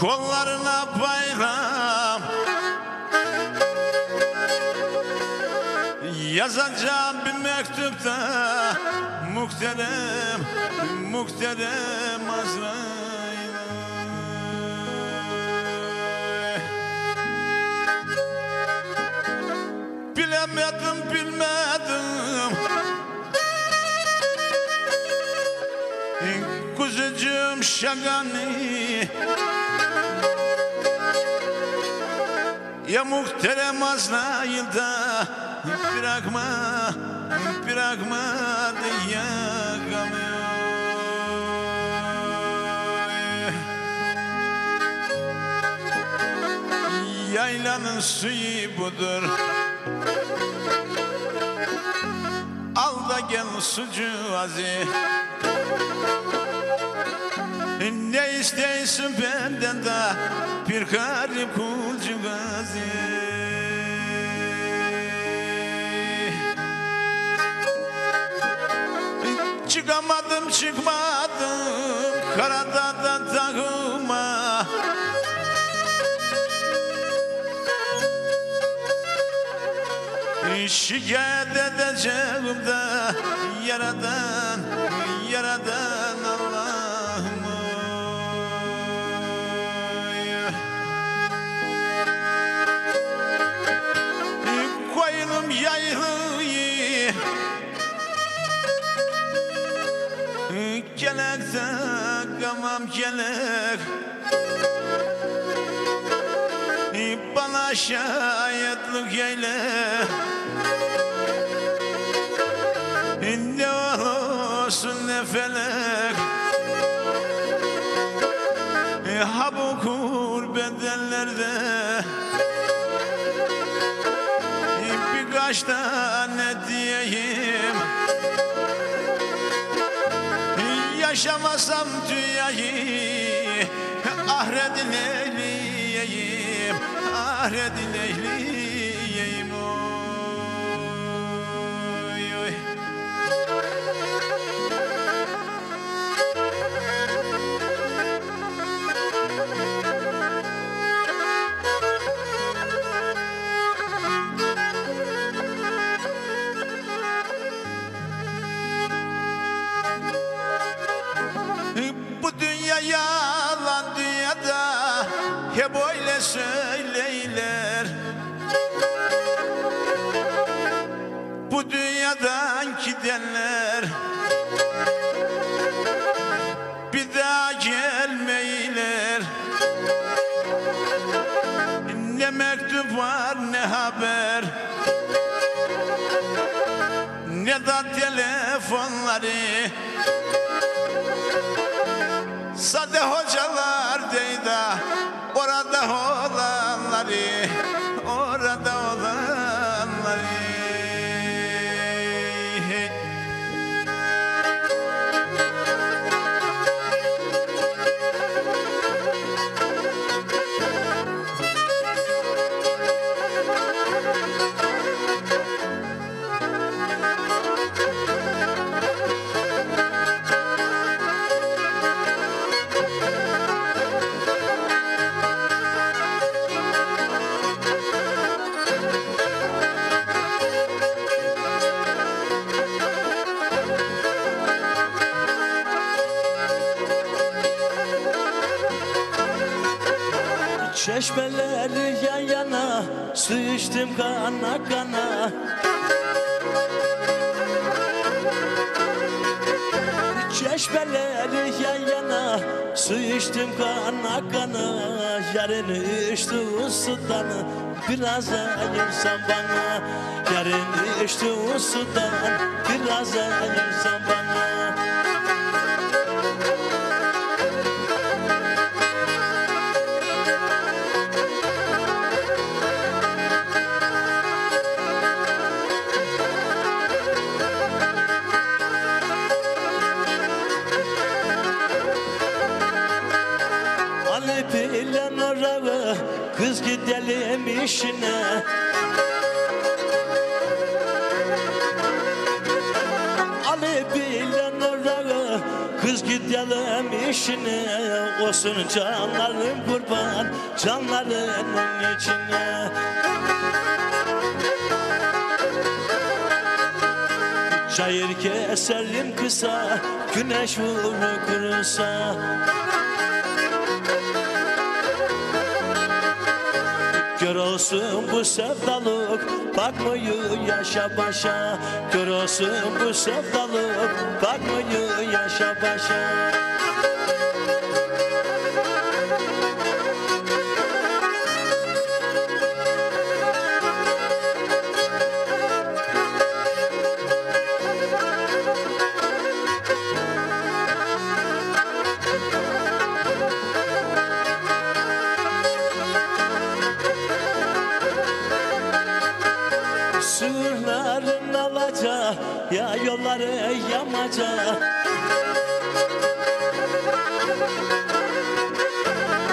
Kollarına bayram. Yazacağım bir mektupta Muhterem, muhterem Azrail. Bilemedim, bilmedim. Kuzucuğum şagani Ya muhterem Azrail'da Bırakma, bırakma diye Yaylanın suyu budur. Al da gel sucu azi Ne istiyorsun benden de Bir garip kulcu gazi. Çıkamadım çıkmadım Karadağ'dan takıma Şikayet edeceğim de Yaradan, yaradan Gamam kelek Bana şahitlik eyle. Ne olsun ne felek Ha bu kurbedellerde Birkaç tane diyeyim Yaşamasam dünyayı Ahredin eyleyeyim Ahredin eyleyeyim Hep öyle söyleyler Bu dünyadan gidenler. Bir daha gelmeyler. Ne mektup var ne haber. Ne de telefonları. Sade hocalar deyda home. Çeşmeler yan yana Su içtim kana kana. Çeşmeler yan yana Su içtim kana kana. Yarın içti sudan Biraz ayırsan bana. Yarın içti sudan Biraz ayırsan bana gidelim işine Alıp gidelim işine Olsun canlarım kurban Canlarının içine. Çayır keserim kısa Güneş vurur kurusa Gör olsun bu sevdalık Bakmayı yaşa başa. Gör olsun bu sevdalık Bakmayı yaşa başa yamaca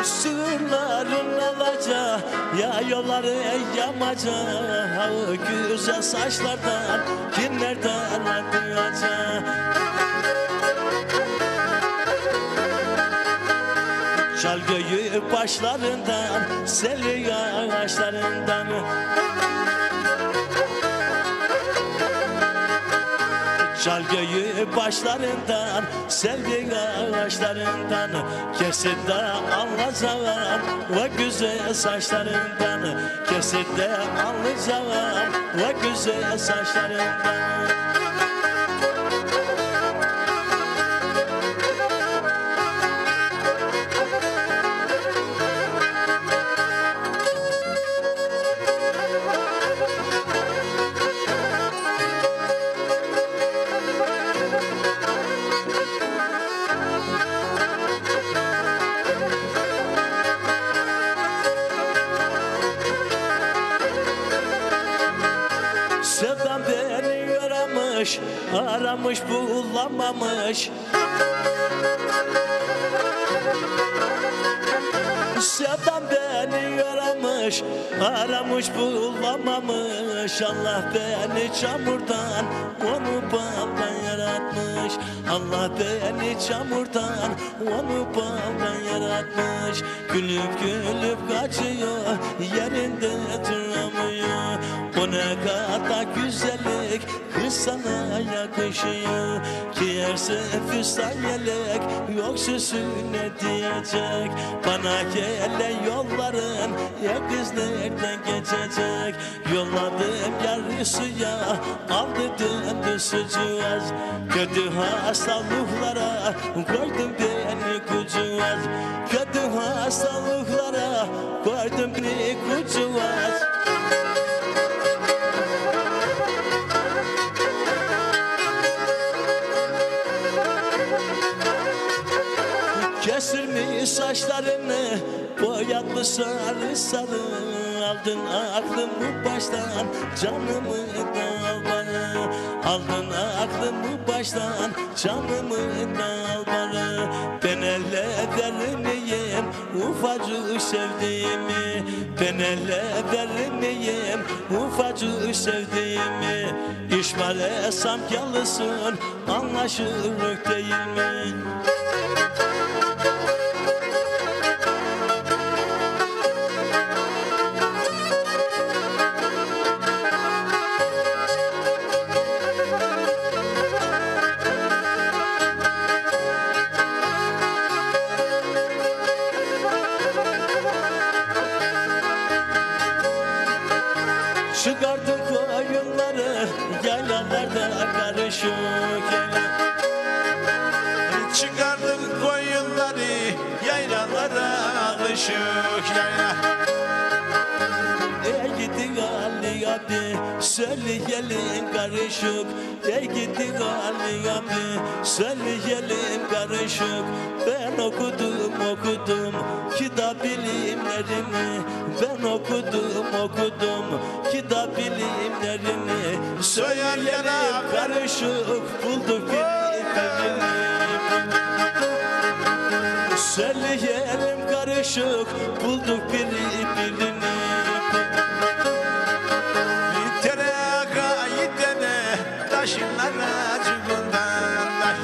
Sığırların alaca Ya yolları yamaca güzel saçlardan Kimlerden duyacak Çal göğü başlarından Seli ağaçlarından Çal göğü başlarından Sevdiğin ağaçlarından Kesit de anlayacağım O güzel saçlarından Kesit de anlayacağım O güzel saçlarından aramış Aramış bulamamış Sevdam beni aramış Aramış bulamamış Allah beni çamurdan Onu baldan yaratmış. Allah beni çamurdan Onu baldan yaratmış. Gülüp gülüp kaçıyor Yerinde duramıyor O ne kadar güzellik Kız sana yakışıyor. Giyerse füstan yelek Yok sözüne diyecek. Bana gelen yolların Ya kız nereden geçecek? Yolladım yarı suya Aldı döndü sucuğaz Kötü hastalıklara Koydum beni kucuğaz Kötü hastalıklara Koydum beni kucuğaz Kesirmiş saçlarını Boyatmış sarı sarı Aldın aklımı baştan? Canımı da al bana. Aldın aklımı baştan? Canımı da al bana. Ben elle vermeyeyim Ufacık sevdiğimi. Ben elle vermeyeyim Ufacık sevdiğimi. İşmale samyalısın Anlaşılır değil mi? Çıkardım koyunları yaylalarda karışık yayla. Çıkardım koyunları yaylalara alışık yayla söyleyelim karışık. Gidi Ali abi söyleyelim karışık. Ben okudum okudum kitap bilimlerini. Ben okudum okudum kitap bilimlerini. Söyleyelim karışık bulduk birbirini Söyleyelim karışık bulduk birbirini Tereyağı taşınlara cıgındanlar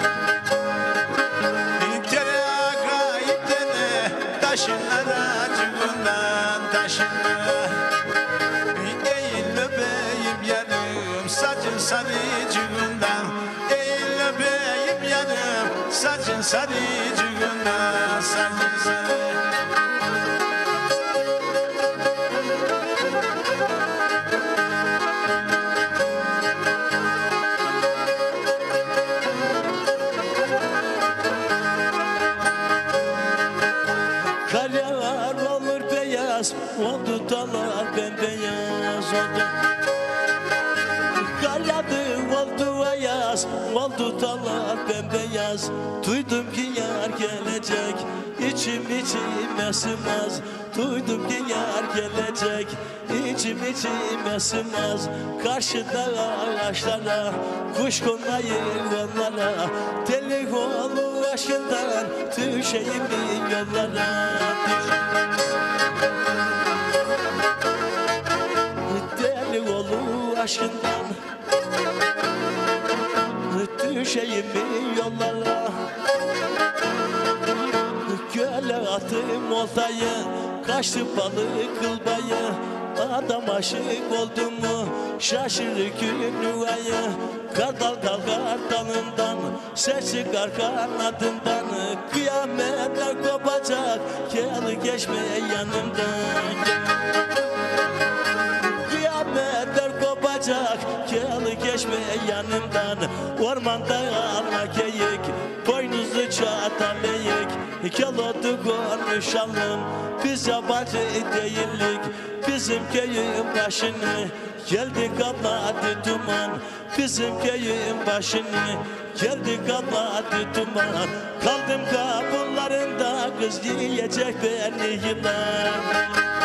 İptere kayıp dene taşınlara cıgından taşınlara Değil öpeyim yanım saçın sarı cıgından Değil öpeyim yanım saçın sarı cıgından saçın sarı ayaz Oldu dağlar bembeyaz Duydum ki yar gelecek. İçim içime sığmaz Duydum ki yar gelecek. İçim içime sığmaz Karşıda ağaçlara Kuş konmayı onlara Deli oğlu aşkından Düşeyim bir yollara? Deli oğlu aşkından Düşeyim bir yollara. Göle attım oltayı Kaçtı balık kılbayı. Adam aşık oldu mu Şaşırır gün ayı Kardal kalkar dalından Ses çıkar kanadından. Kıyametler kopacak Gel geçme yanımdan. Kıyametler kopacak geçme yanımdan Ormanda alma geyik Boynuzlu çatalıyık Gel otu konuşalım Biz yabancı değillik. Bizim köyün başını Geldi kapladı duman. Bizim köyün başını Geldi kapladı duman. Kaldım kapılarında Kız yiyecek beni yılan